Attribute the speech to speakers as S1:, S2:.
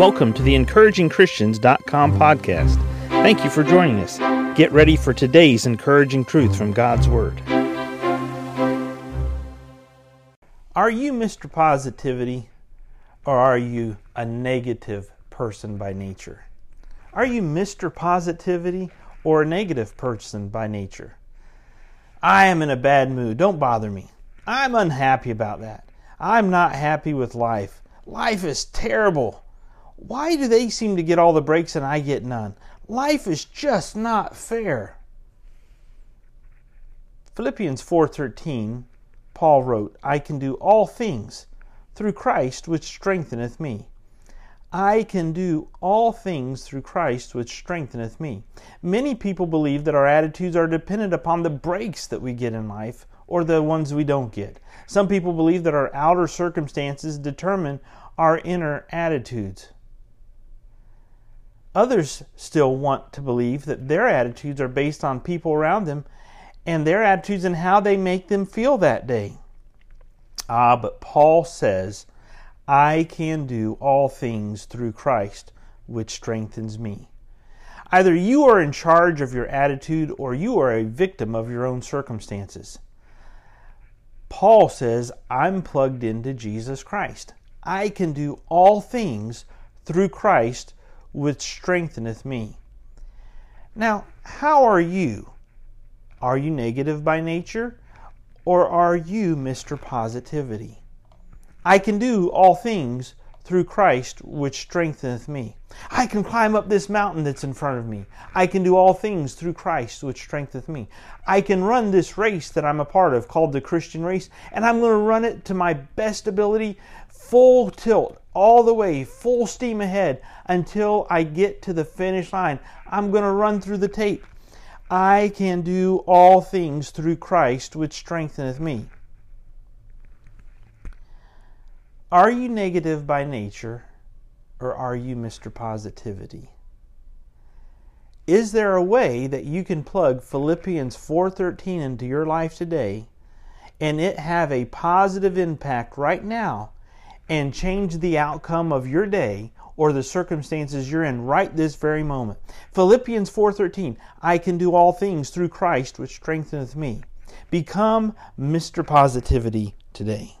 S1: Welcome to the encouragingchristians.com podcast. Thank you for joining us. Get ready for today's encouraging truth from God's Word. Are you Mr. Positivity or are you a negative person by nature? Are you Mr. Positivity or a negative person by nature? I am in a bad mood. Don't bother me. I'm unhappy about that. I'm not happy with life. Life is terrible. Why do they seem to get all the breaks and I get none? Life is just not fair. Philippians 4:13 Paul wrote, I can do all things through Christ which strengtheneth me. I can do all things through Christ which strengtheneth me. Many people believe that our attitudes are dependent upon the breaks that we get in life or the ones we don't get. Some people believe that our outer circumstances determine our inner attitudes. Others still want to believe that their attitudes are based on people around them and their attitudes and how they make them feel that day. Ah, but Paul says, I can do all things through Christ, which strengthens me. Either you are in charge of your attitude or you are a victim of your own circumstances. Paul says, I'm plugged into Jesus Christ. I can do all things through Christ which strengtheneth me. Now, how are you? Are you negative by nature? Or are you Mr. Positivity? I can do all things through Christ which strengtheneth me. I can climb up this mountain that's in front of me. I can do all things through Christ which strengtheneth me. I can run this race that I'm a part of called the Christian race, and I'm going to run it to my best ability, full tilt, all the way, full steam ahead until I get to the finish line. I'm going to run through the tape. I can do all things through Christ which strengtheneth me. Are you negative by nature or are you Mr. Positivity? Is there a way that you can plug Philippians 4:13 into your life today and it have a positive impact right now and change the outcome of your day or the circumstances you're in right this very moment. Philippians 4:13, I can do all things through Christ which strengtheneth me. Become Mr. Positivity today.